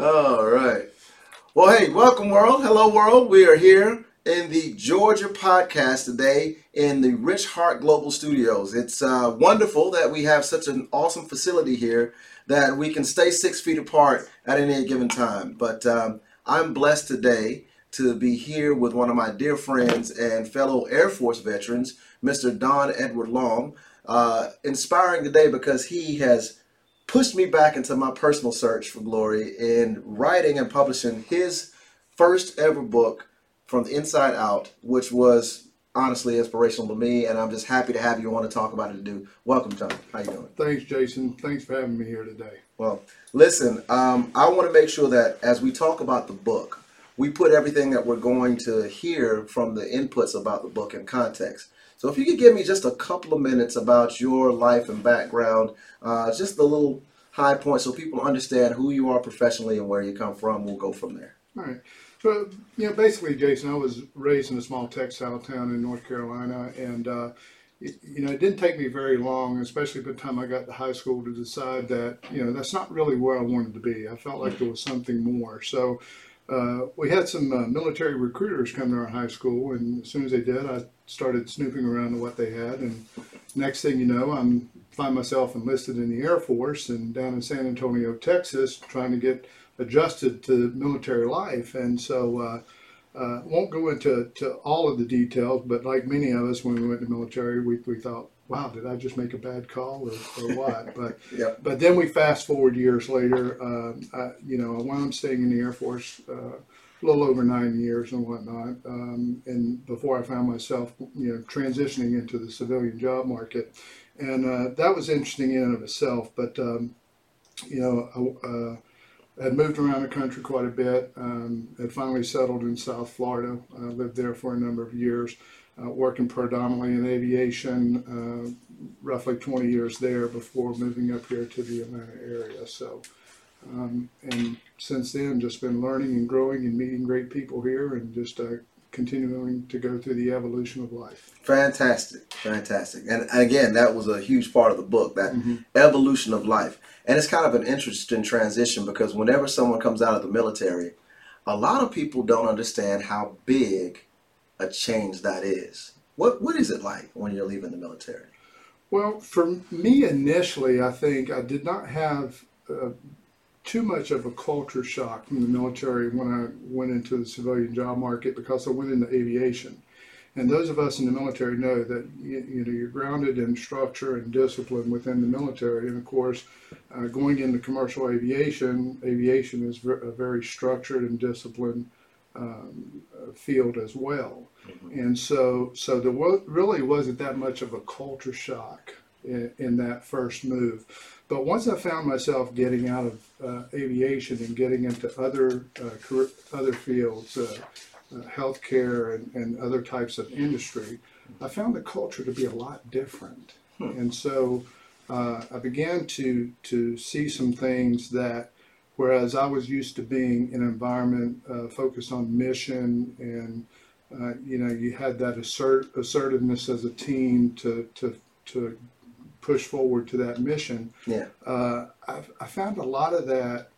All right. Well, hey, welcome, world. Hello, world. We are here in the Georgia podcast today in the Rich Heart Global Studios. It's uh, wonderful that we have such an awesome facility here that we can stay six feet apart at any given time. But um, I'm blessed today to be here with one of my dear friends and fellow Air Force veterans, Mr. Don Edward Long. Uh, inspiring today because he has pushed me back into my personal search for glory in writing and publishing his first ever book from the inside out, which was honestly inspirational to me, and I'm just happy to have you on to talk about it to do. Welcome, Tom. How you doing? Thanks, Jason. Thanks for having me here today. Well, listen, um, I want to make sure that as we talk about the book, we put everything that we're going to hear from the inputs about the book in context. So if you could give me just a couple of minutes about your life and background, uh, just the little high points so people understand who you are professionally and where you come from, we'll go from there. All right. So, you know, basically, Jason, I was raised in a small textile town in North Carolina, and uh, it, you know, it didn't take me very long, especially by the time I got to high school, to decide that you know that's not really where I wanted to be. I felt like there was something more. So, uh, we had some uh, military recruiters come to our high school, and as soon as they did, I started snooping around to what they had, and next thing you know, I'm find myself enlisted in the Air Force and down in San Antonio, Texas, trying to get adjusted to military life. And so, uh, uh, won't go into to all of the details, but like many of us, when we went to military, we, we thought, wow, did I just make a bad call or, or what? But Yep. but then we fast forward years later. Um, I, you know, while I wound up staying in the Air Force uh, a little over nine years and whatnot. Um, and before I found myself, you know, transitioning into the civilian job market, and uh, that was interesting in and of itself. But um, you know, I uh, had moved around the country quite a bit. Um, had finally settled in South Florida. I lived there for a number of years, uh, working predominantly in aviation. Uh, roughly 20 years there before moving up here to the Atlanta area. So, um, and since then, just been learning and growing and meeting great people here, and just uh, continuing to go through the evolution of life. Fantastic, fantastic. And again, that was a huge part of the book, that Mhm. evolution of life. And it's kind of an interesting transition because whenever someone comes out of the military, a lot of people don't understand how big a change that is. What what is it like when you're leaving the military? Well, for me initially, I think I did not have uh, too much of a culture shock from the military when I went into the civilian job market because I went into aviation. And those of us in the military know that you, you know you're grounded in structure and discipline within the military. And of course, uh, going into commercial aviation, aviation is a very structured and disciplined um, field as well. And so, so there really wasn't that much of a culture shock in, in that first move. But once I found myself getting out of uh, aviation and getting into other uh, career, other fields, uh, uh, healthcare and, and other types of industry, I found the culture to be a lot different. And so uh, I began to to see some things that, whereas I was used to being in an environment uh, focused on mission and uh, you know, you had that assert, assertiveness as a team to, to, to push forward to that mission. Yeah. Uh, I, I found a lot of that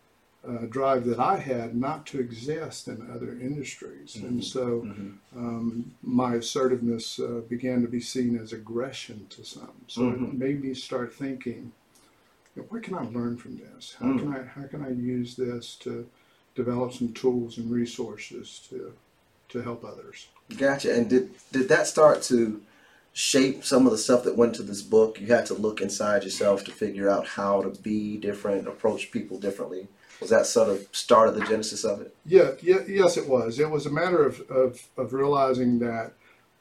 uh, drive that I had not to exist in other industries. And so um, my assertiveness uh, began to be seen as aggression to some. So Mhm. it made me start thinking, what can I learn from this? How can I how can I use this to develop some tools and resources to to help others? Gotcha. And did did that start to shape some of the stuff that went to this book? You had to look inside yourself to figure out how to be different, approach people differently. Was that sort of start of the genesis of it? Yeah, yeah, yes, it was. It was a matter of, of, of realizing that,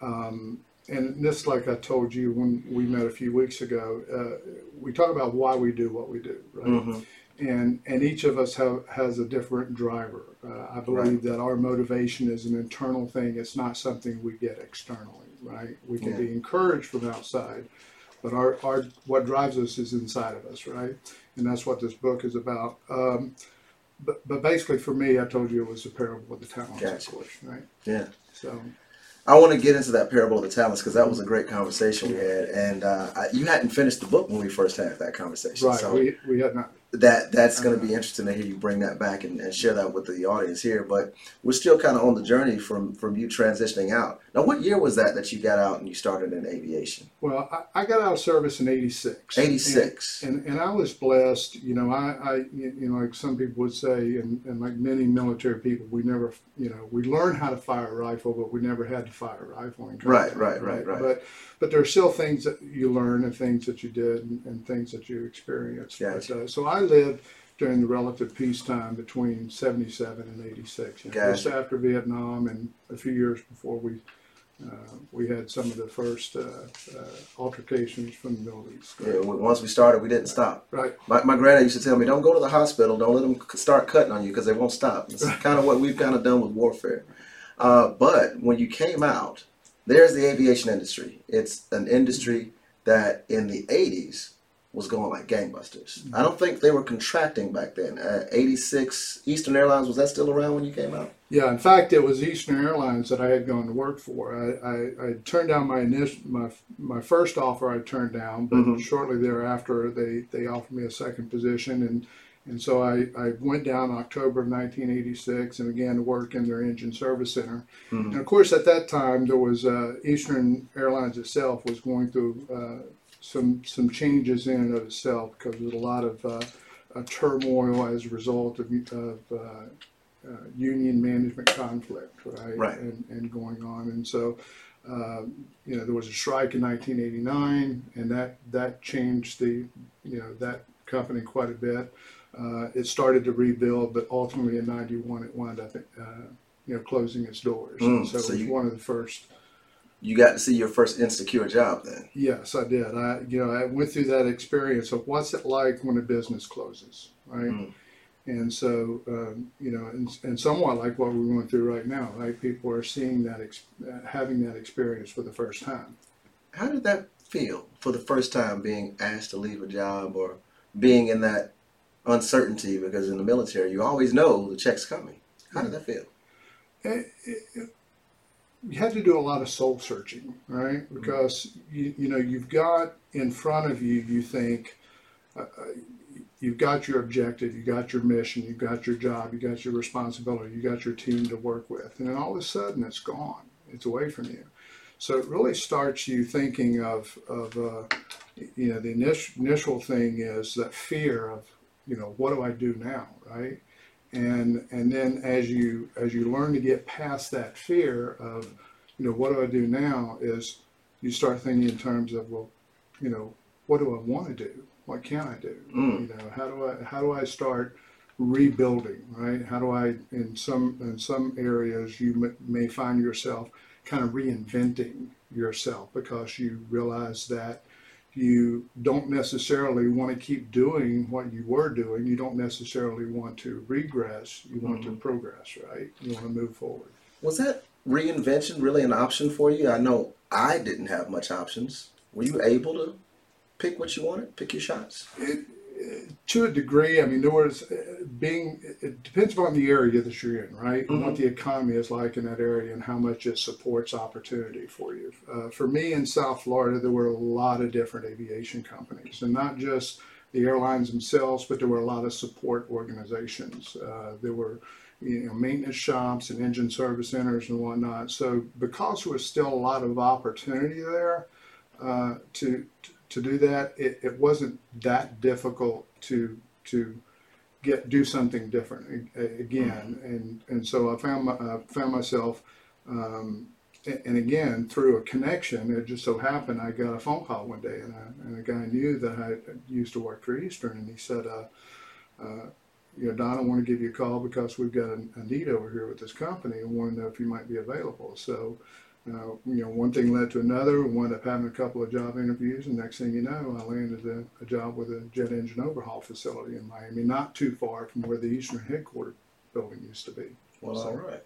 um, and this, like I told you when we met a few weeks ago, uh, we talk about why we do what we do, right? Mhm. And and each of us have, has a different driver. Uh, I believe that our motivation is an internal thing. It's not something we get externally, right? We can Yeah. be encouraged from outside, but our, our what drives us is inside of us, right? And that's what this book is about. Um, but, but basically, for me, I told you it was the parable of the talents, Gotcha. of course, right? Yeah. So, I want to get into that parable of the talents because that was a great conversation we had, and uh, I, you hadn't finished the book when we first had that conversation. right, So we, we had not. That that's going to Uh-huh. be interesting to hear you bring that back and, and share that with the audience here. But we're still kind of on the journey from from you transitioning out. Now, what year was that that you got out and you started in aviation? Well, I, I got out of service in '86. Eighty six. And, and I was blessed, you know, I, I you know, like some people would say, and, and like many military people, we never, you know, we learned how to fire a rifle, but we never had to fire a rifle. In Right, right, right, right. But, but there are still things that you learn and things that you did and, and things that you experienced. Gotcha. But, uh, so I lived during the relative peacetime between 77 and 86. You know, Just after Vietnam and a few years before we, uh, we had some of the first uh, uh, altercations from the Middle East. Yeah, once we started, we didn't stop. Right. My, my granddad used to tell me, "Don't go to the hospital. Don't let them start cutting on you because they won't stop." It's kind of what we've kind of done with warfare. Uh, but when you came out, there's the aviation industry. It's an industry that in the '80s was going like gangbusters. I don't think they were contracting back then. Uh, '86 Eastern Airlines was that still around when you came out? Yeah, in fact, it was Eastern Airlines that I had gone to work for. I, I, I turned down my initial, my my first offer. I turned down, but Mhm. shortly thereafter, they they offered me a second position, and and so I, I went down in October of 1986 and began to work in their engine service center. Mhm. And of course, at that time, there was uh, Eastern Airlines itself was going through uh, some some changes in and of itself because there's a lot of uh, uh, turmoil as a result of, of uh, uh, union management conflict, right? Right. And, and going on. And so, um, you know, there was a strike in 1989, and that, that changed the, you know, that company quite a bit. Uh, it started to rebuild, but ultimately in 91, it wound up, uh, you know, closing its doors. Mm, so, so it was you- one of the first. You got to see your first insecure job then. Yes, I did. I, you know, I went through that experience of what's it like when a business closes, right? Mm. And so, um, you know, and, and somewhat like what we're going through right now, right? People are seeing that, ex- having that experience for the first time. How did that feel for the first time being asked to leave a job or being in that uncertainty? Because in the military, you always know the check's coming. How did that feel? It- it- you had to do a lot of soul searching, right? Because you, you know you've got in front of you, you think uh, uh, you've got your objective, you got your mission, you got your job, you got your responsibility, you got your team to work with, and then all of a sudden it's gone, it's away from you. So it really starts you thinking of of uh, you know the initial initial thing is that fear of you know what do I do now, right? And and then as you as you learn to get past that fear of you know what do I do now is you start thinking in terms of well you know what do I want to do? What can I do? Mm. you know how do I how do I start rebuilding right? How do I in some in some areas you may find yourself kind of reinventing yourself because you realize that you don't necessarily want to keep doing what you were doing. You don't necessarily want to regress. You want to mm-hmm. progress, right? You want to move forward. Was that reinvention really an option for you? I know I didn't have much options. Were you able to pick what you wanted, pick your shots? It, to a degree, I mean, there was being. It depends upon the area that you're in, right? And what the economy is like in that area, and how much it supports opportunity for you. Uh, for me in South Florida, there were a lot of different aviation companies, and not just the airlines themselves, but there were a lot of support organizations. Uh, there were you know, maintenance shops and engine service centers and whatnot. So because there was still a lot of opportunity there uh, to to do that, it, it wasn't that difficult to to get do something different again. And and so I found my, uh, found myself. Um, and again, through a connection, it just so happened I got a phone call one day, and a, and a guy knew that I used to work for Eastern, and he said, uh, uh, you know, Don, I want to give you a call because we've got a, a need over here with this company and want to know if you might be available. So, uh, you know, one thing led to another. We wound up having a couple of job interviews, and next thing you know, I landed a, a job with a jet engine overhaul facility in Miami, not too far from where the Eastern headquarters building used to be. Well, So- all right.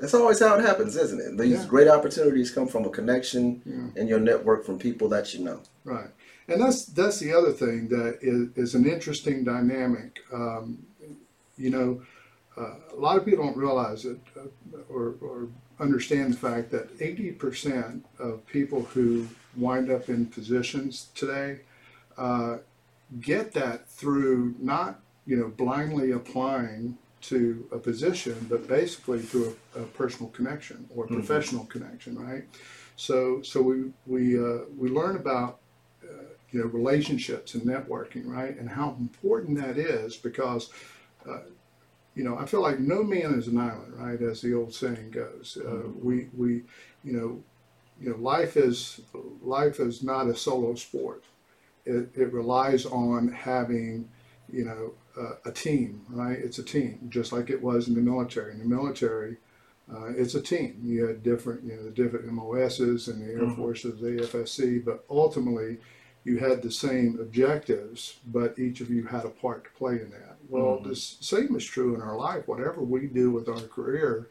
That's always how it happens, isn't it? These Yeah. great opportunities come from a connection Yeah. in your network from people that you know. Right, and that's that's the other thing that is, is an interesting dynamic. Um, you know, uh, a lot of people don't realize it uh, or, or understand the fact that eighty percent of people who wind up in positions today uh, get that through not you know blindly applying to a position, but basically through a, a personal connection or Mhm. professional connection, right? So so we we uh, we learn about uh, you know relationships and networking, right, and how important that is because. You know, I feel like no man is an island, right? As the old saying goes. Uh, Mhm. we, we, you know, you know, life is life is not a solo sport. It, it relies on having, you know, uh, a team, right? It's a team, just like it was in the military. In the military, uh, it's a team. You had different, you know, the different MOSs and the Air Mhm. Forces, the AFSC, but ultimately, you had the same objectives, but each of you had a part to play in that. Well, Mhm. the same is true in our life. Whatever we do with our career,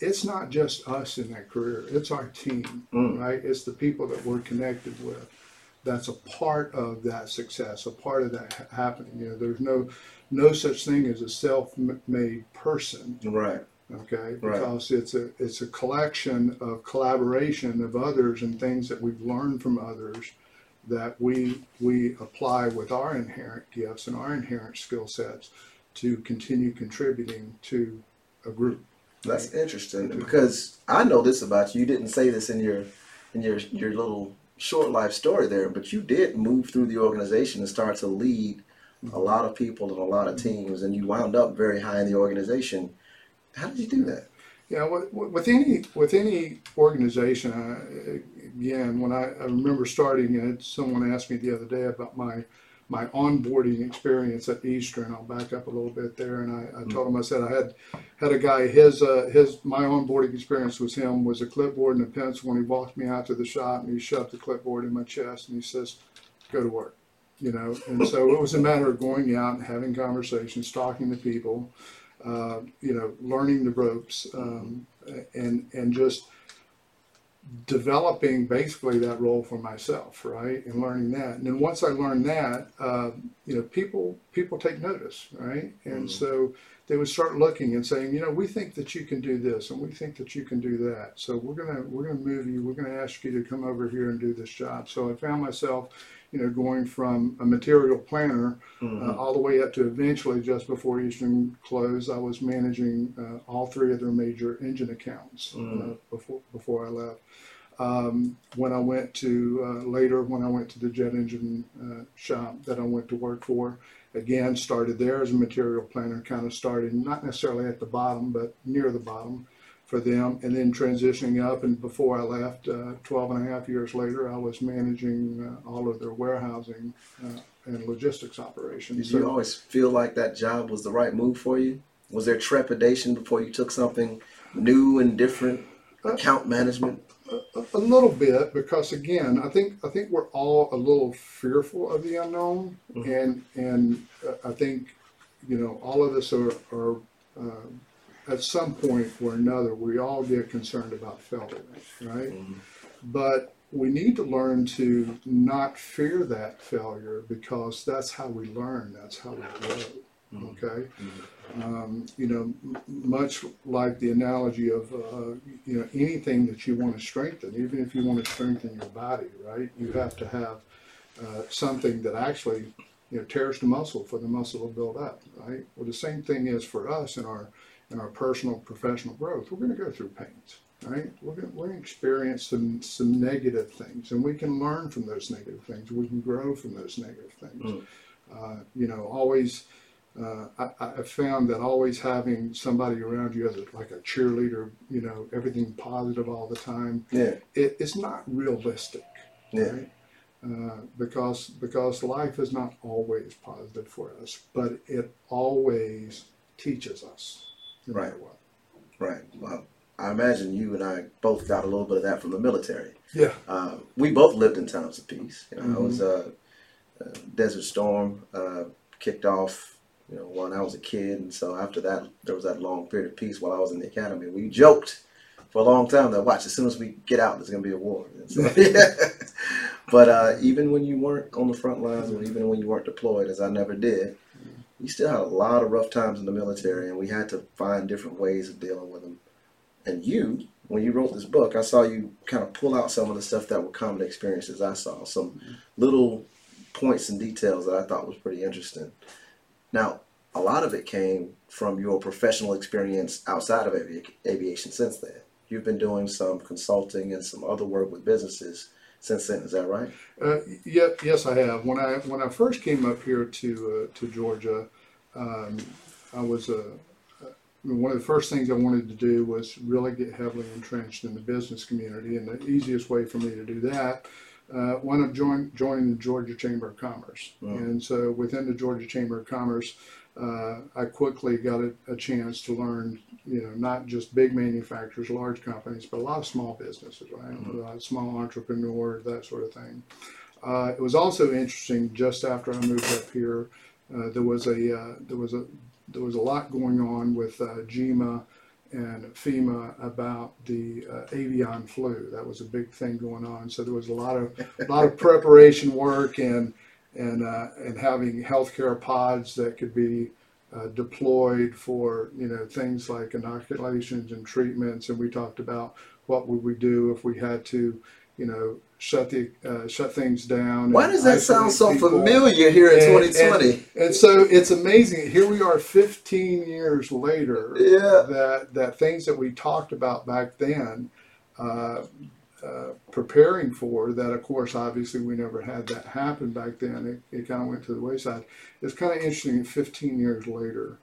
it's not just us in that career. It's our team, Mm. right? It's the people that we're connected with. That's a part of that success, a part of that ha- happening. You know, there's no no such thing as a self-made person, Right. okay? Right. Because it's a it's a collection of collaboration of others and things that we've learned from others that we we apply with our inherent gifts and our inherent skill sets to continue contributing to a group. That's interesting because I know this about you. You didn't say this in your in your your little short life story there, but you did move through the organization and start to lead a mm-hmm. lot of people and a lot of mm-hmm. teams, and you wound up very high in the organization. How did you do that? Yeah, with, with any with any organization, uh, again, when I, I remember starting it, someone asked me the other day about my my onboarding experience at Eastern. I'll back up a little bit there, and I, I told him I said I had had a guy. His uh, his my onboarding experience with him was a clipboard and a pencil. When he walked me out to the shop, and he shoved the clipboard in my chest, and he says, "Go to work." You know, and so it was a matter of going out and having conversations, talking to people, uh, you know, learning the ropes, um, and and just developing basically that role for myself, right, and learning that. And then once I learned that, uh, you know, people people take notice, right, and Mhm. so they would start looking and saying, you know, we think that you can do this, and we think that you can do that. So we're gonna we're gonna move you. We're gonna ask you to come over here and do this job. So I found myself. You know, going from a material planner Mhm. uh, all the way up to eventually just before Eastern closed, I was managing uh, all three of their major engine accounts uh, Mm. before before I left. Um, when I went to uh, later, when I went to the jet engine uh, shop that I went to work for, again started there as a material planner, kind of started not necessarily at the bottom, but near the bottom for them, and then transitioning up. And before I left, uh, 12 and a half years later, I was managing uh, all of their warehousing uh, and logistics operations. Did you always feel like that job was the right move for you? Was there trepidation before you took something new and different? Account management. a, a little bit because again I think I think we're all a little fearful of the unknown Mhm. and and uh, I think you know all of us are, are uh, at some point or another we all get concerned about failure right Mhm. but we need to learn to not fear that failure because that's how we learn that's how we grow Mhm. okay um, you know, m- much like the analogy of, uh, you know, anything that you want to strengthen, even if you want to strengthen your body, right? You have to have uh, something that actually, you know, tears the muscle for the muscle to build up, right? Well, the same thing is for us in our in our personal professional growth. We're going to go through pains, right? We're going we're going to experience some some negative things, and we can learn from those negative things. We can grow from those negative things. Mm. Uh, you know, always uh, I, I found that always having somebody around you as a, like a cheerleader, you know, everything positive all the time, Yeah. it, it's not realistic, Yeah. right? Uh, because because life is not always positive for us, but it always teaches us, Right. Right. Well, I imagine you and I both got a little bit of that from the military. Yeah. Uh, we both lived in times of peace. You know, I Mhm. was uh, uh, Desert Storm uh, kicked off. You know, when I was a kid, and so after that, there was that long period of peace while I was in the academy. We joked for a long time that watch as soon as we get out, there's going to be a war. So, but uh, even when you weren't on the front lines, or even when you weren't deployed, as I never did, you still had a lot of rough times in the military, and we had to find different ways of dealing with them. And you, when you wrote this book, I saw you kind of pull out some of the stuff that were common experiences I saw, some mm-hmm. little points and details that I thought was pretty interesting. Now, a lot of it came from your professional experience outside of avi- aviation since then. You've been doing some consulting and some other work with businesses since then. Is that right? Uh, yeah, yes, I have. When I when I first came up here to uh, to Georgia, um, I was a. Uh, one of the first things I wanted to do was really get heavily entrenched in the business community, and the easiest way for me to do that uh, wound up join, joining the Georgia Chamber of Commerce. Wow. And so within the Georgia Chamber of Commerce, uh, I quickly got a, a chance to learn, you know, not just big manufacturers, large companies, but a lot of small businesses, right? A lot of small entrepreneurs, that sort of thing. Uh, it was also interesting. Just after I moved up here, uh, there was a uh, there was a there was a lot going on with uh, GEMA and FEMA about the uh, avian flu. That was a big thing going on. So there was a lot of a lot of preparation work and and uh, and having healthcare pods that could be uh, deployed for you know things like inoculations and treatments. And we talked about what would we do if we had to you know shut the uh, shut things down. Why does that sound so people. familiar here in And- 2020? And so it's amazing. Here we are 15 years later Yeah. that, that things that we talked about back then, uh, uh, preparing for, that of course, obviously we never had that happen back then. It, it kind of went to the wayside. It's kind of interesting 15 years later,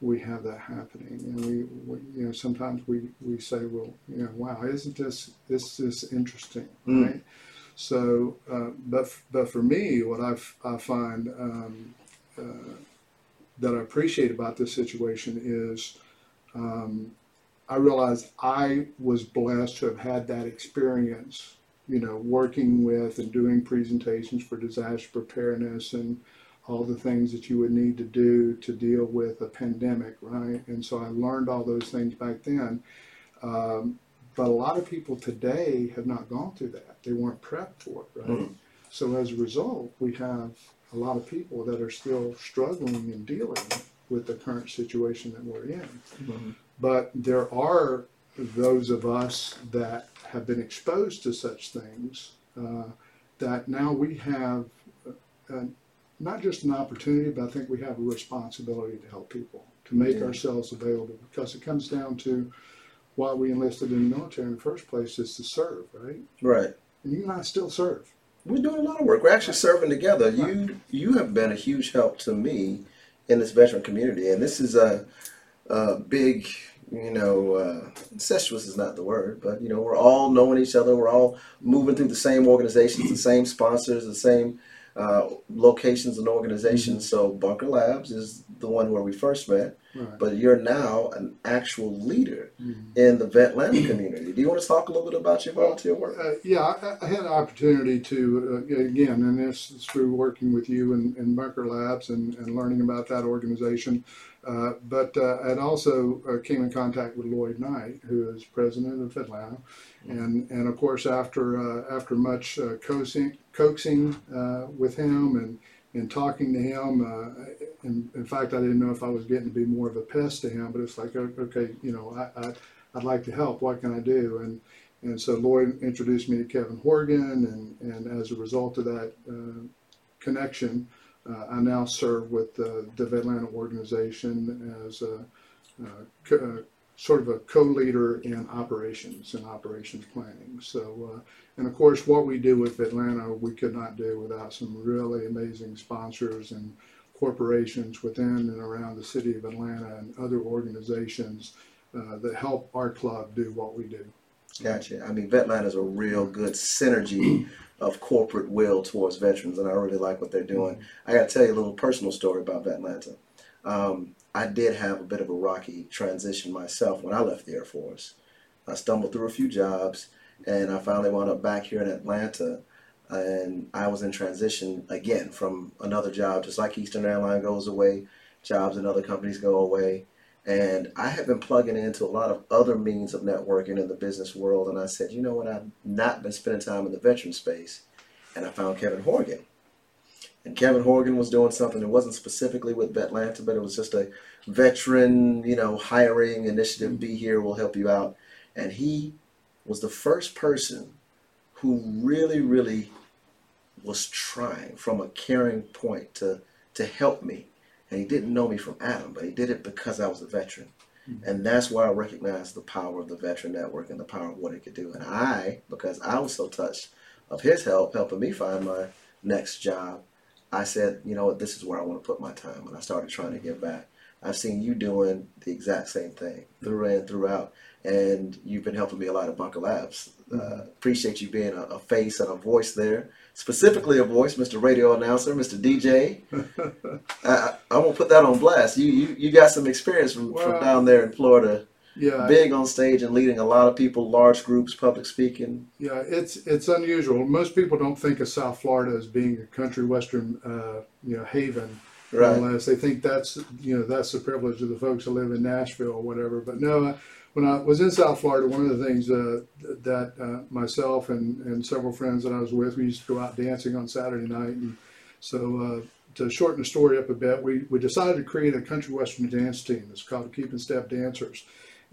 we have that happening. And we, we you know, sometimes we, we say, well, you know, wow, isn't this, this is interesting, Mm. right? So, uh, but, but for me, what I've, I find, um, uh, that I appreciate about this situation is um, I realize I was blessed to have had that experience, you know, working with and doing presentations for disaster preparedness and all the things that you would need to do to deal with a pandemic, right? And so I learned all those things back then. Um, but a lot of people today have not gone through that. They weren't prepped for it, right? Mhm. So as a result, we have a lot of people that are still struggling and dealing with the current situation that we're in. Mhm. But there are those of us that have been exposed to such things uh, that now we have uh, not just an opportunity, but I think we have a responsibility to help people, to make Yeah. ourselves available, because it comes down to why we enlisted in the military in the first place is to serve, right? Right. And you and I still serve. We're doing a lot of work. We're actually serving together. You you have been a huge help to me in this veteran community, and this is a, a big, you know, uh, incestuous is not the word, but you know, we're all knowing each other. We're all moving through the same organizations, the same sponsors, the same uh, locations and organizations. So Bunker Labs is the one where we first met, Right. but you're now an actual leader Mhm. in the Vetlanta community. Do you want to talk a little bit about your volunteer work? Uh, yeah, I, I had an opportunity to, uh, again, and this is through working with you and, and Bunker Labs and, and learning about that organization. Uh, but uh, I'd also uh, came in contact with Lloyd Knight, who is president of Vetlanta, and and of course after uh, after much uh, coaxing, coaxing uh, with him and and talking to him, uh, in, in fact, I didn't know if I was getting to be more of a pest to him, but it's like, okay, you know, I, I I'd like to help. What can I do? And and so Lloyd introduced me to Kevin Horgan, and, and as a result of that uh, connection, uh, I now serve with the Vetlanta organization as a, uh, co- uh, sort of a co-leader in operations and operations planning. So, uh, and of course, what we do with Vetlanta, we could not do without some really amazing sponsors and corporations within and around the city of Atlanta and other organizations uh, that help our club do what we do. Gotcha. I mean, Vetlanta is a real good synergy of corporate will towards veterans, and I really like what they're doing. I got to tell you a little personal story about Vetlanta. Um, I did have a bit of a rocky transition myself when I left the Air Force. I stumbled through a few jobs, and I finally wound up back here in Atlanta. And I was in transition again from another job, just like Eastern Airline goes away, jobs in other companies go away. And I have been plugging into a lot of other means of networking in the business world. And I said, you know what? I've not been spending time in the veteran space. And I found Kevin Horgan. And Kevin Horgan was doing something that wasn't specifically with Vetlanta, but it was just a veteran, you know, hiring initiative. Be here, we'll help you out. And he was the first person who really, really was trying from a caring point to to help me. And he didn't know me from Adam, but he did it because I was a veteran. Mm-hmm. And that's where I recognized the power of the Veteran Network and the power of what it could do. And I, because I was so touched of his help, helping me find my next job, I said, you know what, this is where I want to put my time. And I started trying to give back. I've seen you doing the exact same thing through and throughout. And you've been helping me a lot at Bunker Labs. Uh, mm-hmm. appreciate you being a, a, face and a voice there, specifically a voice, Mr. Radio Announcer, Mr. DJ. I, I, won't put that on blast. You you, you got some experience from, well, from down there in Florida. Yeah, big on stage and leading a lot of people, large groups, public speaking. Yeah, it's it's unusual. Most people don't think of South Florida as being a country western, uh, you know, haven right. unless they think that's you know that's the privilege of the folks that live in Nashville or whatever. But no, when I was in South Florida, one of the things uh, that uh, myself and, and several friends that I was with, we used to go out dancing on Saturday night. And so uh, to shorten the story up a bit, we, we decided to create a country western dance team. It's called Keeping Step Dancers.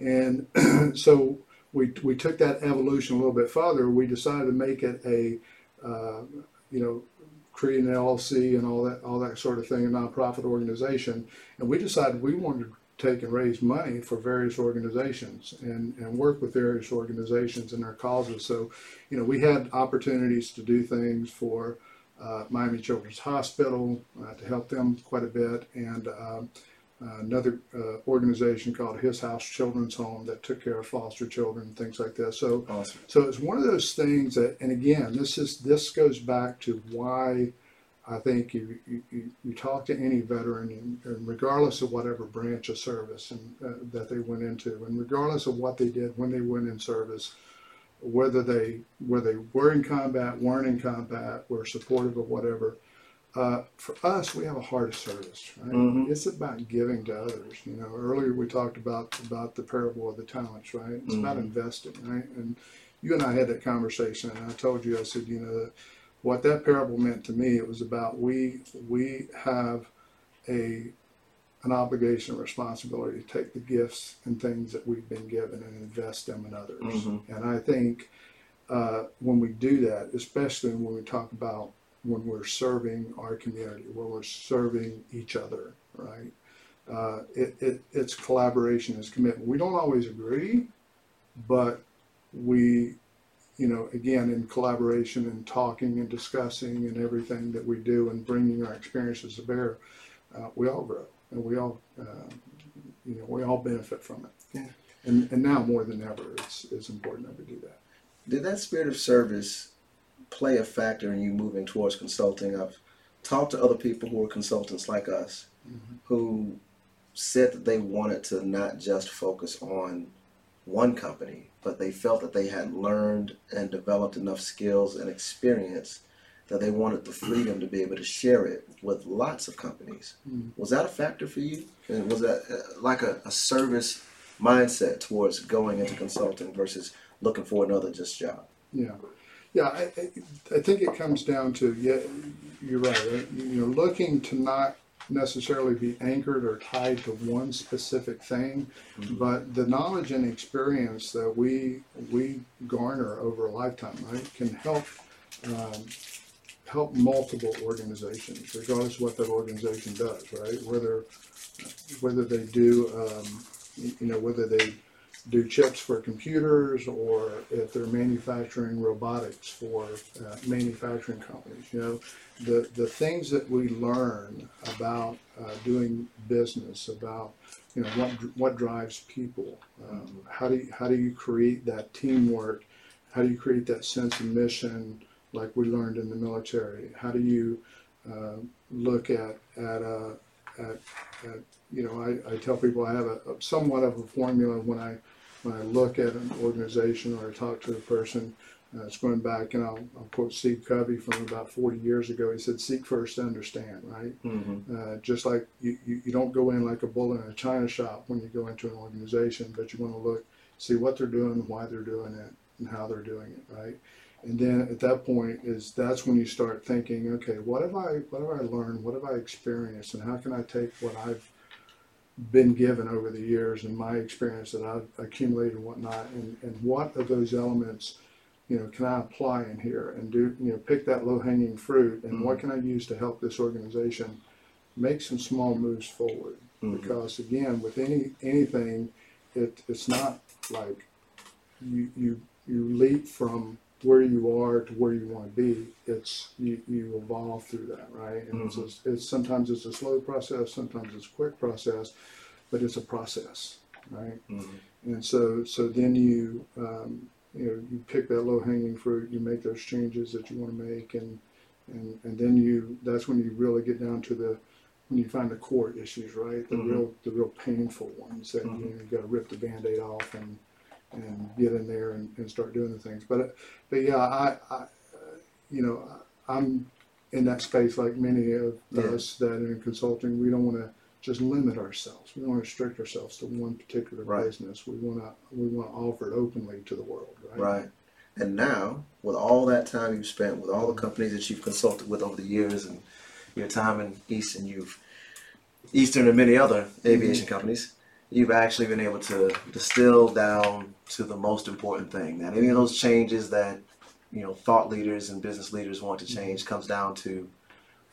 And so we, we took that evolution a little bit further. We decided to make it a, uh, you know, create an LLC and all that all that sort of thing, a nonprofit organization. And we decided we wanted to take and raise money for various organizations and, and work with various organizations and their causes. So, you know, we had opportunities to do things for uh, Miami Children's Hospital uh, to help them quite a bit, and um, uh, another uh, organization called His House Children's Home that took care of foster children and things like that. So, awesome. so it's one of those things that, and again, this is this goes back to why I think you you, you talk to any veteran, and, and regardless of whatever branch of service and uh, that they went into, and regardless of what they did when they went in service, whether they whether they were in combat, weren't in combat, were supportive of whatever uh, for us, we have a heart of service, right? Mm-hmm. It's about giving to others. You know, earlier we talked about about the parable of the talents, right? It's mm-hmm. about investing, right? And you and I had that conversation, and I told you, I said, you know, what that parable meant to me, it was about we we have a an obligation, responsibility to take the gifts and things that we've been given and invest them in others. Mm-hmm. And I think uh, when we do that, especially when we talk about when we're serving our community, when we're serving each other, right? Uh, it, it, it's collaboration, it's commitment. We don't always agree, but we, you know, again, in collaboration and talking and discussing and everything that we do and bringing our experiences to bear, uh, we all grow and we all, uh, you know, we all benefit from it. Yeah. And, and now more than ever, it's, it's important that we do that. Did that spirit of service play a factor in you moving towards consulting. I've talked to other people who are consultants like us mm-hmm. who said that they wanted to not just focus on one company, but they felt that they had learned and developed enough skills and experience that they wanted the freedom to be able to share it with lots of companies. Mm-hmm. Was that a factor for you? And was that uh, like a, a service mindset towards going into consulting versus looking for another just job? Yeah. Yeah, I, I think it comes down to yeah, you're right. You're looking to not necessarily be anchored or tied to one specific thing, mm-hmm. but the knowledge and experience that we we garner over a lifetime, right, can help um, help multiple organizations, regardless of what that organization does, right? Whether whether they do, um, you know, whether they do chips for computers or if they're manufacturing robotics for uh, manufacturing companies. You know, the, the things that we learn about uh, doing business, about you know what what drives people, um, how do you, how do you create that teamwork, how do you create that sense of mission, like we learned in the military? How do you uh, look at at, uh, at, at you know, I, I tell people I have a, a somewhat of a formula when I when I look at an organization or I talk to a person, uh, it's going back, and I'll, I'll, quote Steve Covey from about 40 years ago. He said, "Seek first to understand." Right? Mm-hmm. Uh, just like you, you, you, don't go in like a bull in a china shop when you go into an organization, but you want to look, see what they're doing, why they're doing it, and how they're doing it. Right? And then at that point is that's when you start thinking, okay, what have I what have I learned? What have I experienced? And how can I take what I've been given over the years and my experience that I've accumulated and whatnot, and, and what of those elements, you know, can I apply in here and do, you know, pick that low hanging fruit and what can I use to help this organization make some small moves forward? Mhm. Because again, with any anything, it it's not like you you you leap from where you are to where you want to be. It's you, you evolve through that, right? And it's, a, it's sometimes it's a slow process, sometimes it's a quick process, but it's a process, right? Mhm. And so, so then you, um, you know, you pick that low hanging fruit, you make those changes that you want to make, and, and, and then you, that's when you really get down to the, when you find the core issues, right? The Mhm. real, the real painful ones that, you Mhm. know, you gotta rip the Band-Aid off and, and get in there and, and start doing the things. But, but yeah, I, I, you know, I'm in that space like many of Yeah. us that are in consulting, we don't want to just limit ourselves. We don't want to restrict ourselves to one particular Right. business. We want to we want to offer it openly to the world, right? Right. And now, with all that time you've spent with all the companies that you've consulted with over the years and your time in Eastern, you've Eastern and many other aviation mm-hmm. companies, you've actually been able to distill down to the most important thing. That any of those changes that you know thought leaders and business leaders want to change comes down to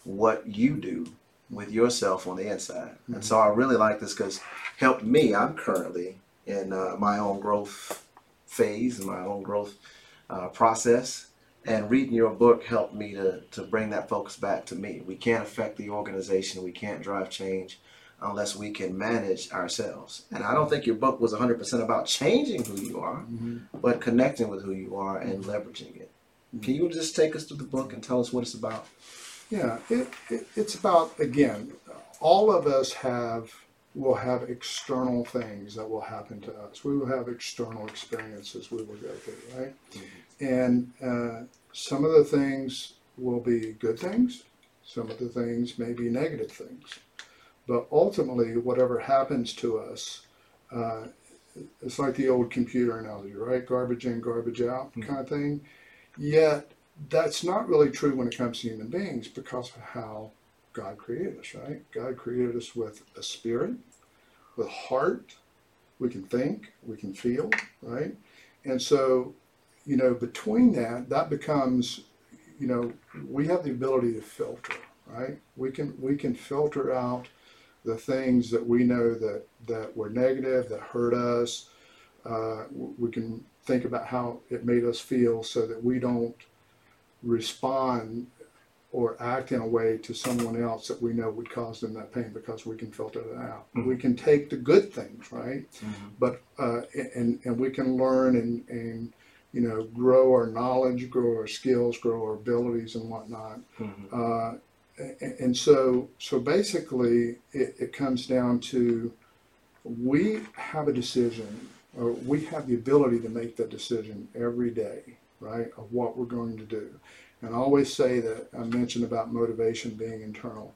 what you do with yourself on the inside. And so I really like this because helped me. I'm currently in uh, my own growth phase, my own growth uh, process. And reading your book helped me to, to bring that focus back to me. We can't affect the organization, we can't drive change unless we can manage ourselves. And I don't think your book was 100% about changing who you are, Mhm. but connecting with who you are and leveraging it. Can you just take us through the book and tell us what it's about? Yeah, it, it, it's about again, all of us have will have external things that will happen to us. We will have external experiences we will go through, right? And uh, some of the things will be good things. Some of the things may be negative things. But ultimately, whatever happens to us, uh, it's like the old computer analogy, right? Garbage in, garbage out Mhm. kind of thing. Yet, that's not really true when it comes to human beings because of how God created us, right? God created us with a spirit, with heart. We can think, we can feel, right? And so, you know, between that, that becomes, you know, we have the ability to filter, right? We can we can filter out the things that we know that that were negative, that hurt us. Uh, we can think about how it made us feel, so that we don't respond or act in a way to someone else that we know would cause them that pain because we can filter that out. Mhm. We can take the good things, right? but uh, and and we can learn and and you know grow our knowledge, grow our skills, grow our abilities and whatnot. Mhm. Uh, and, so so basically, it, it comes down to we have a decision, or we have the ability to make that decision every day, right, of what we're going to do. And I always say that I mentioned about motivation being internal.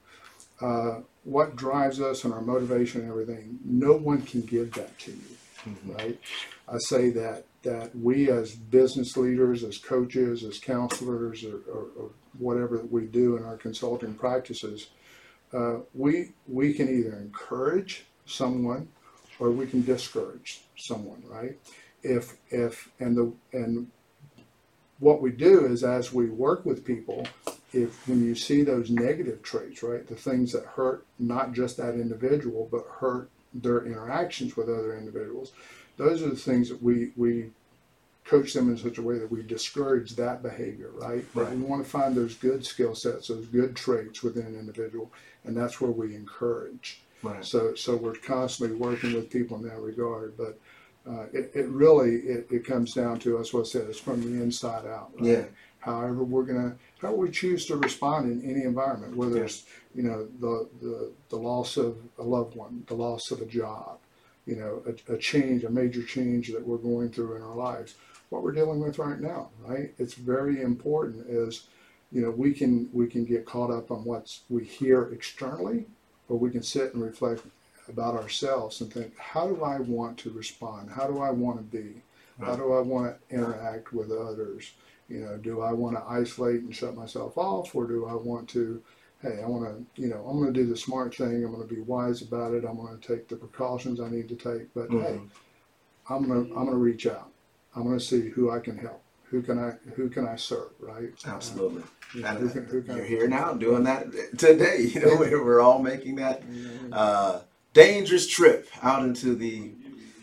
Uh, what drives us and our motivation and everything, no one can give that to you Mhm. right? I say that that we as business leaders, as coaches, as counselors, or, or, or whatever we do in our consulting practices, uh, we we can either encourage someone or we can discourage someone, right? If if and the and what we do is as we work with people, if when you see those negative traits, right, the things that hurt not just that individual but hurt their interactions with other individuals, those are the things that we we coach them in such a way that we discourage that behavior, right? But Right. we want to find those good skill sets, those good traits within an individual, and that's where we encourage. Right. So, so we're constantly working with people in that regard. But uh, it, it really it, it comes down to us. What I said it's from the inside out. Right? Yeah. However, we're gonna how we choose to respond in any environment, whether Yeah. it's you know the, the the loss of a loved one, the loss of a job, you know, a, a change, a major change that we're going through in our lives. What we're dealing with right now, right? It's very important. Is you know we can we can get caught up on what we hear externally, or we can sit and reflect about ourselves and think, how do I want to respond? How do I want to be? How do I want to interact with others? You know, do I want to isolate and shut myself off, or do I want to, hey, I want to, you know, I'm going to do the smart thing. I'm going to be wise about it. I'm going to take the precautions I need to take. But hey, Mhm. I'm going to I'm going to reach out. I'm going to see who I can help, who can I who can I serve, right? Absolutely. Yeah, and who can- who can- you're here now doing that today. You know, we're, we're all making that uh, dangerous trip out into the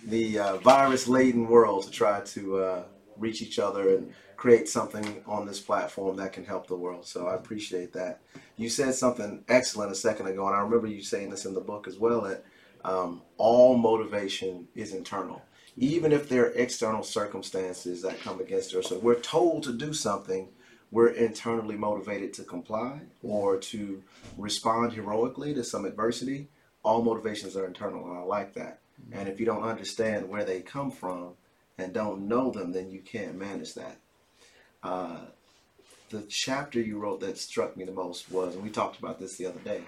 the uh, virus laden world to try to uh, reach each other and create something on this platform that can help the world. So I appreciate that. You said something excellent a second ago, and I remember you saying this in the book as well that um, all motivation is internal. Even if there are external circumstances that come against us, or we're told to do something, we're internally motivated to comply or to respond heroically to some adversity. All motivations are internal, and I like that. And if you don't understand where they come from and don't know them, then you can't manage that. Uh, the chapter you wrote that struck me the most was, and we talked about this the other day,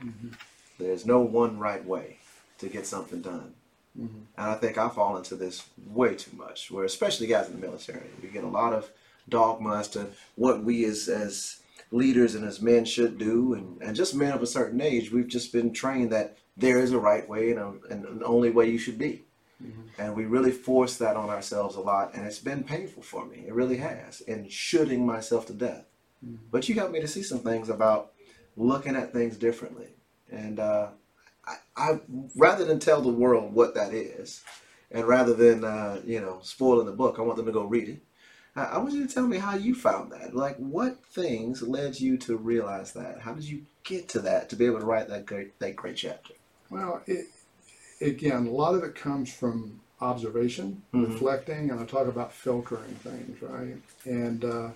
there's no one right way to get something done. Mm-hmm. And I think I fall into this way too much, where especially guys in the military, we get a lot of dogma as to what we as as leaders and as men should do, and, and just men of a certain age, we've just been trained that there is a right way and, a, and an only way you should be. Mm-hmm. And we really force that on ourselves a lot, and it's been painful for me. It really has, And shooting myself to death. Mm-hmm. But you helped me to see some things about looking at things differently. And uh, I, I, rather than tell the world what that is, and rather than uh, you know spoiling the book, I want them to go read it. I, I want you to tell me how you found that. Like, what things led you to realize that? How did you get to that to be able to write that great that great chapter? Well, it, again, a lot of it comes from observation, Mhm. reflecting, and I talk about filtering things, right? And uh,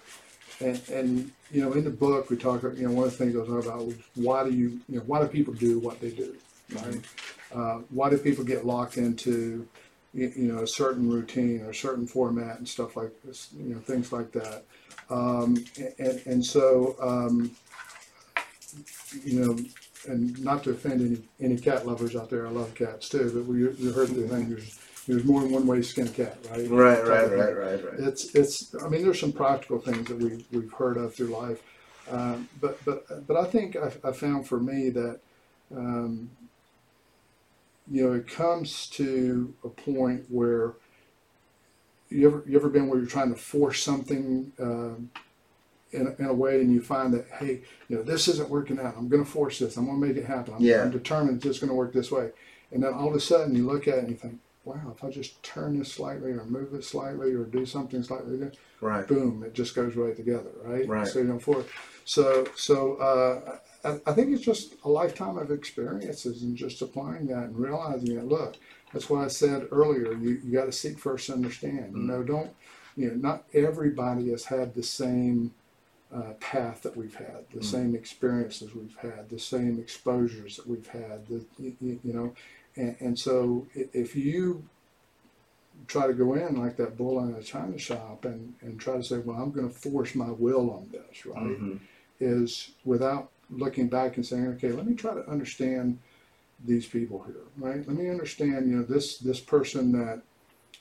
and and you know, in the book, we talk. You know, one of the things I talk about was why do you, you know, why do people do what they do, right? Uh, why do people get locked into, you, know, a certain routine or a certain format and stuff like this, you know, things like that. Um, and and so. Um, you know, and not to offend any, any cat lovers out there, I love cats too, but we, we heard the thing, there's, there's more than one way to skin a cat, right? Right, right, right, right, right. It's, it's, I mean, there's some practical things that we've, we've heard of through life. Um, but, but, but I think I, I found for me that, um, you know, it comes to a point where you ever, you ever been where you're trying to force something, um, in, a- in a way and you find that, hey, you know, this isn't working out. I'm going to force this. I'm going to make it happen. I'm, Yeah. I'm determined it's just going to work this way. And then all of a sudden you look at it and you think, wow, if I just turn this slightly or move it slightly or do something slightly, different, Right. boom, it just goes right together, right? Right. So you know, for so so uh, I, I think it's just a lifetime of experiences and just applying that and realizing that. Look, that's why I said earlier, you, you got to seek first to understand. You know, don't you know? Not everybody has had the same uh, path that we've had, the same experiences we've had, the same exposures that we've had. The, you, you know, and, and so if you try to go in like that bull in a china shop and, and try to say, well, I'm going to force my will on this, right? Mhm. Is without looking back and saying, okay, let me try to understand these people here, right? Let me understand, you know, this this person that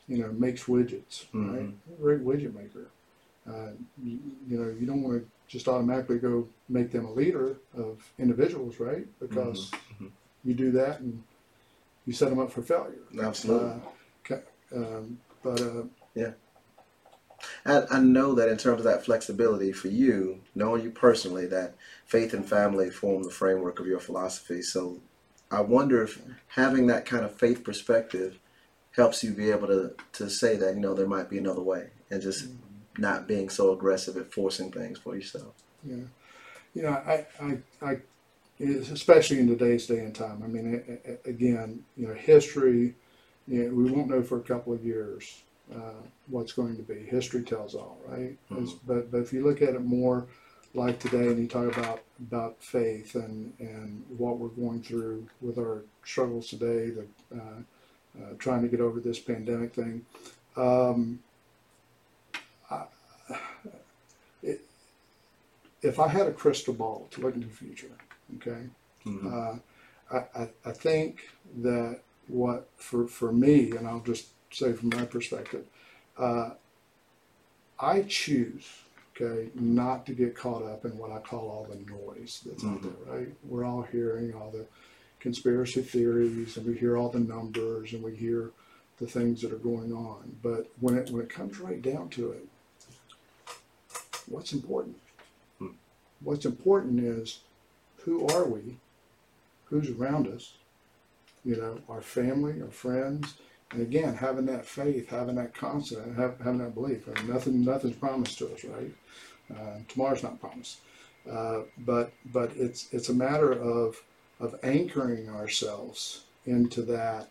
you know makes widgets, right? Mhm. A great widget maker. Uh, you, you know, you don't want to just automatically go make them a leader of individuals, right? Because Mhm. you do that and you set them up for failure. Absolutely. Uh, um, but uh, I, I know that in terms of that flexibility for you, knowing you personally, that faith and family form the framework of your philosophy. So I wonder if having that kind of faith perspective helps you be able to, to say that, you know, there might be another way and just mm-hmm. not being so aggressive at forcing things for yourself. Yeah, you know, I, I, I, especially in today's day and time. I mean, again, you know, history. You know, we won't know for a couple of years uh, what's going to be. History tells all, right? It's- But but if you look at it more like today, and you talk about about faith and and what we're going through with our struggles today, the uh, uh, trying to get over this pandemic thing. Um, I, it, if I had a crystal ball to look into the future, okay, Mhm. uh, I, I, I think that what for for me, and I'll just say from my perspective, uh, I choose, okay, not to get caught up in what I call all the noise that's out there. Right? We're all hearing all the conspiracy theories, and we hear all the numbers, and we hear the things that are going on. But when it when it comes right down to it, what's important. Hmm. What's important is who are we? Who's around us? You know, our family, our friends, and again, having that faith, having that confidence, have, having that belief. I mean, nothing, nothing's promised to us, right? Uh, tomorrow's not promised, uh, but but it's it's a matter of of anchoring ourselves into that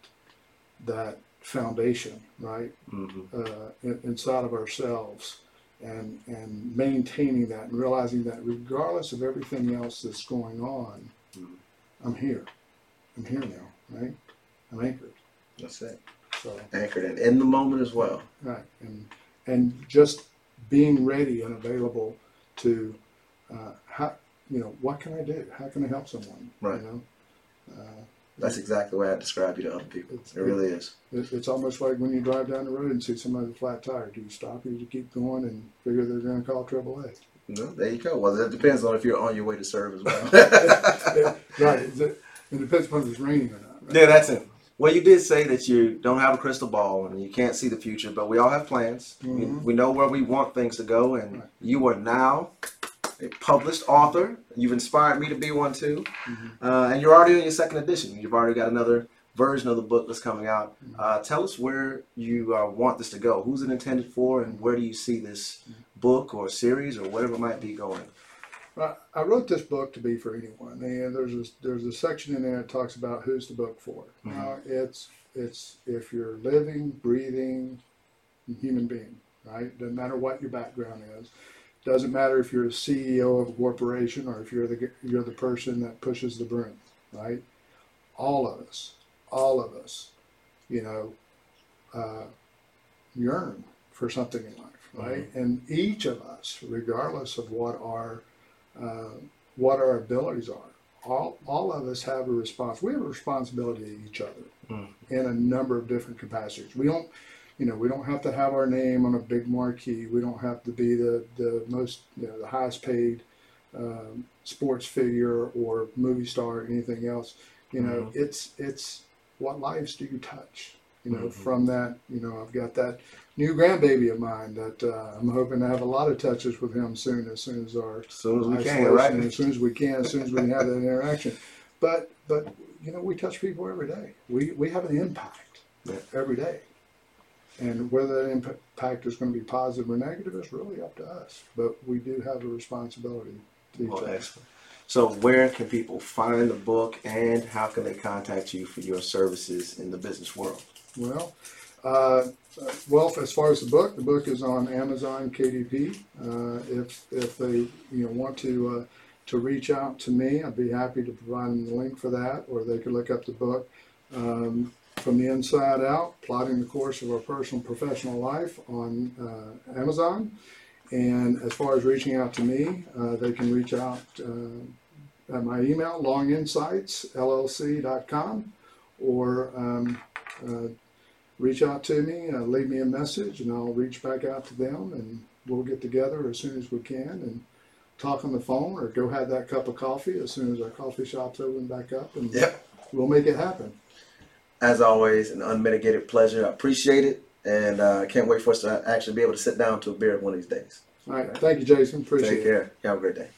that foundation, right? hmm uh, in- inside of ourselves and and maintaining that and realizing that regardless of everything else that's going on, Mhm. I'm here. I'm here now, right? I'm anchored. That's it. So Anchored in, in the moment as well. right, and and just being ready and available to uh, how you know what can I do? How can I help someone? Right. You know, uh, That's exactly the way I describe you to other people. It really is. It's almost like when you drive down the road and see somebody with a flat tire. Do you stop or do you keep going and figure they're going to call AAA? No, there you go. Well, it depends on if you're on your way to serve as well. Right. It, it depends upon if it's raining or not. Right? Yeah, that's it. Well, you did say that you don't have a crystal ball and you can't see the future, but we all have plans. We, Mhm. we know where we want things to go, and you are now a published author. You've inspired me to be one too, Mhm. uh, and you're already in your second edition. You've already got another version of the book that's coming out. Mm-hmm. Uh, tell us where you uh, want this to go. Who's it intended for, and where do you see this Mm-hmm. book or series or whatever it might be going? I, I wrote this book to be for anyone, and there's a, there's a section in there that talks about who's the book for. Mhm. Now, it's it's if you're living, breathing human being, right? Doesn't matter what your background is. Doesn't matter if you're a CEO of a corporation or if you're the you're the person that pushes the broom, right? All of us, all of us, you know, uh, yearn for something in life, right? And each of us, regardless of what our uh, what our abilities are, all all of us have a response. We have a responsibility to each other Mm. in a number of different capacities. We don't, you know, we don't have to have our name on a big marquee. We don't have to be the the most, you know, the highest paid um, sports figure or movie star or anything else. You know, it's it's what lives do you touch? You know, Mhm. from that, you know, I've got that new grandbaby of mine that uh, I'm hoping to have a lot of touches with him soon, as soon as our As soon as we can, right? As soon as we can, as soon as we can have that interaction. But but you know, we touch people every day. We we have an impact Yeah. every day. And whether that impact is going to be positive or negative is really up to us. But we do have a responsibility to each Well, other. excellent. So, where can people find the book, and how can they contact you for your services in the business world? Well, uh, well, as far as the book, the book is on Amazon KDP. Uh, if if they you know want to uh, to reach out to me, I'd be happy to provide them the link for that, or they could look up the book um, from the inside out, plotting the course of our personal professional life on uh, Amazon. And as far as reaching out to me, uh, they can reach out uh, at my email, longinsightsllc.com, or um, reach out to me, uh, leave me a message, and I'll reach back out to them, and we'll get together as soon as we can and talk on the phone, or go have that cup of coffee as soon as our coffee shop's open back up, and Yep. we'll make it happen. As always, an unmitigated pleasure. I appreciate it, and uh, I can't wait for us to actually be able to sit down to a beer one of these days. All right, thank you, Jason. Appreciate Take it. care. You have a great day.